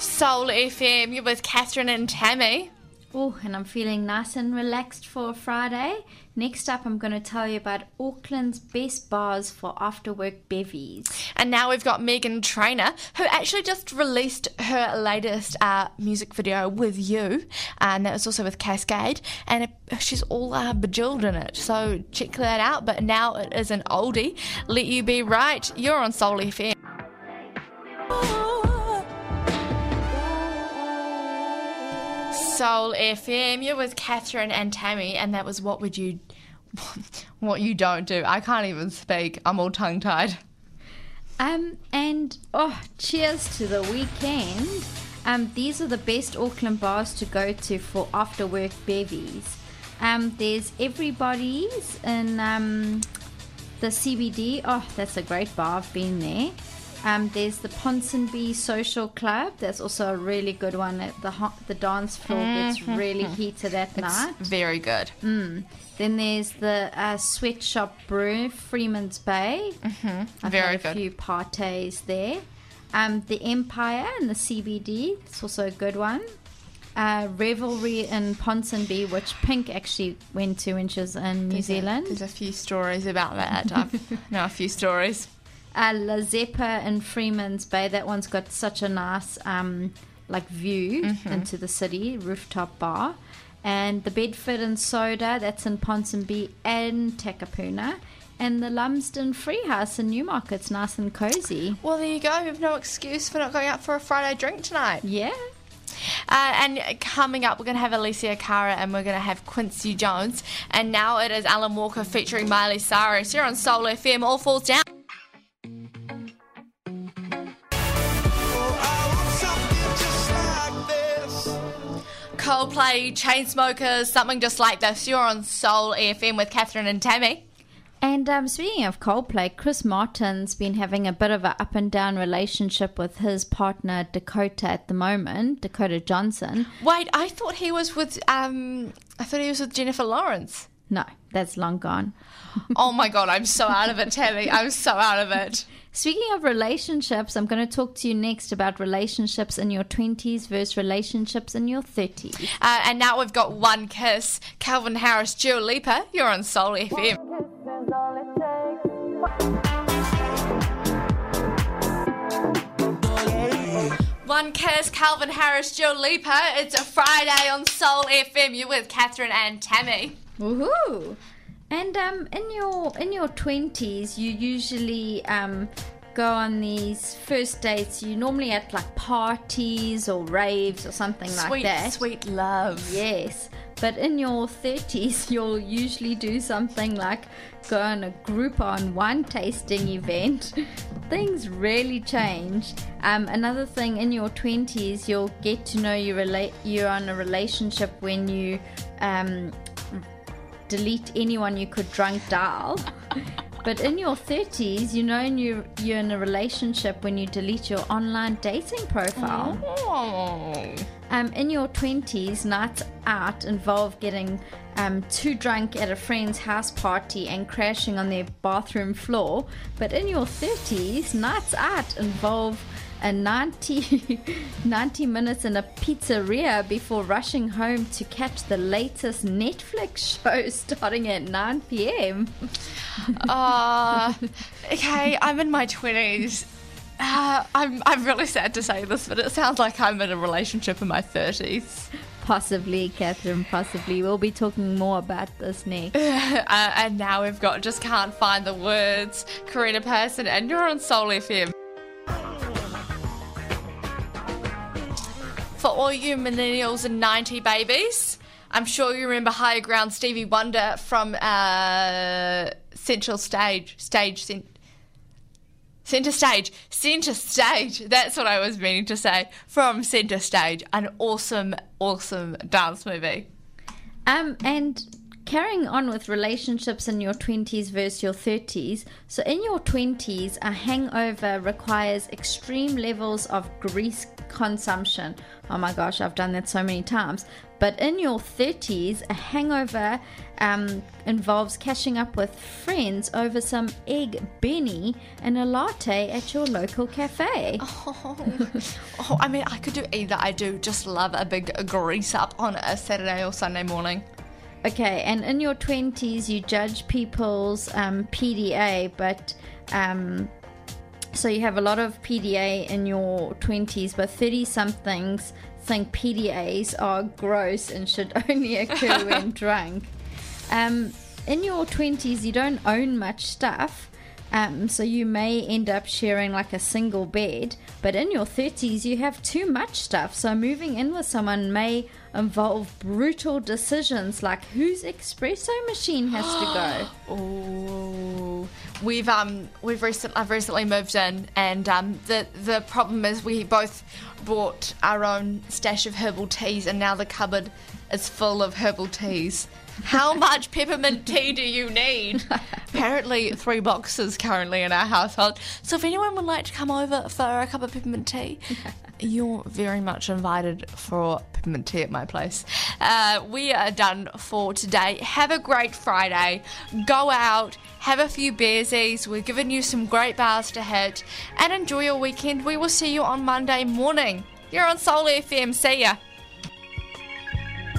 Soul FM. You're with Catherine and Tammy. Oh, and I'm feeling nice and relaxed for Friday. Next up, I'm going to tell you about Auckland's best bars for after work bevies. And now we've got Meghan Trainor, who actually just released her latest uh, music video with you, and that was also with Cascade, and it, she's all uh, bejeweled in it. So check that out. But now it is an oldie. Let you be right. You're on Soul FM. Soul FM. You're with Catherine and Tammy, and that was what would you, what you don't do. I can't even speak. I'm all tongue tied. Um, and oh, cheers to the weekend. Um, these are the best Auckland bars to go to for after work bevies. Um, there's Everybody's in um, the CBD. Oh, that's a great bar. I've been there. Um, there's the Ponsonby Social Club. That's also a really good one. The the dance floor gets really heated at night. Very good. Then there's the uh, Sweatshop Brew, Freeman's Bay. Mm-hmm. I've Very had a good. few parties there. Um, the Empire and the CBD. It's also a good one. Uh, Revelry in Ponsonby, which Pink actually went to when she was in New Zealand. There's a few stories about that. I've know a few stories. Uh, La Zeppa in Freeman's Bay. That one's got such a nice um, like view Mm-hmm. into the city, rooftop bar. And the Bedford and Soda, that's in Ponsonby and Takapuna. And the Lumsden Freehouse in Newmarket's nice and cozy. Well, there you go. We have no excuse for not going out for a Friday drink tonight. Yeah. Uh, and coming up, we're going to have Alessia Cara and we're going to have Quincy Jones. And now it is Alan Walker featuring Miley Cyrus. You're on Soul FM. All falls down. Coldplay, Chainsmokers, something just like this. You're on Soul FM with Catherine and Tammy. And um, speaking of Coldplay, Chris Martin's been having a bit of an up and down relationship with his partner Dakota at the moment, Dakota Johnson. Wait, I thought he was with um, I thought he was with Jennifer Lawrence. No, that's long gone. Oh my god, I'm so out of it, Tammy. I'm so out of it. Speaking of relationships, I'm going to talk to you next about relationships in your 20s versus relationships in your 30s. Uh, and now we've got one kiss. Calvin Harris, Dua Lipa. You're on Soul FM. One kiss, Calvin Harris, Dua Lipa. It's a Friday on Soul FM. You're with Catherine and Tammy. Woohoo! And um, in your in your 20s, you usually um, go on these first dates. You normally at like parties or raves or something like that. sweet love. Yes. But in your 30s, you'll usually do something like go on a group on wine tasting event. Things really change. Um, another thing in your 20s, you'll get to know you relate. You're on a relationship when you um, delete anyone you could drunk dial. But in your 30s, you know you you're in a relationship when you delete your online dating profile. Oh. Um, in your 20s, nights out involve getting um, too drunk at a friend's house party and crashing on their bathroom floor. But in your 30s, nights out involve a 90, 90 minutes in a pizzeria before rushing home to catch the latest Netflix show starting at 9 p.m. Uh, okay, I'm in my 20s. Uh, I'm, I'm really sad to say this, but it sounds like I'm in a relationship in my 30s. Possibly, Catherine, possibly. We'll be talking more about this next. Uh, and now we've got Just Can't Find the Words, Karina Person, and you're on Soul FM. All you millennials and 90 babies, I'm sure you remember Higher Ground Stevie Wonder from uh, Central Stage, Stage, cent- Centre Stage, Centre Stage. That's what I was meaning to say. From Centre Stage, an awesome, awesome dance movie. Um, and carrying on with relationships in your 20s versus your 30s. So, in your 20s, a hangover requires extreme levels of grease consumption. Oh my gosh, I've done that so many times. But in your 30s, a hangover um, involves catching up with friends over some egg benny and a latte at your local cafe. Oh, oh, I mean, I could do either. I do just love a big grease up on a Saturday or Sunday morning. Okay, and in your 20s, you judge people's um, PDA, but um, so you have a lot of PDA in your 20s, but 30 somethings think PDAs are gross and should only occur when drunk. Um, in your 20s, you don't own much stuff. Um, so you may end up sharing like a single bed, but in your 30s you have too much stuff. So moving in with someone may involve brutal decisions like whose espresso machine has to go. Oh, we've um we've recent I've recently moved in, and um the the problem is we both bought our own stash of herbal teas, and now the cupboard is full of herbal teas. How much peppermint tea do you need? Apparently, three boxes currently in our household. So, if anyone would like to come over for a cup of peppermint tea, you're very much invited for peppermint tea at my place. Uh, we are done for today. Have a great Friday. Go out, have a few beersies. We're giving you some great bars to hit, and enjoy your weekend. We will see you on Monday morning. You're on Soul FM. See ya.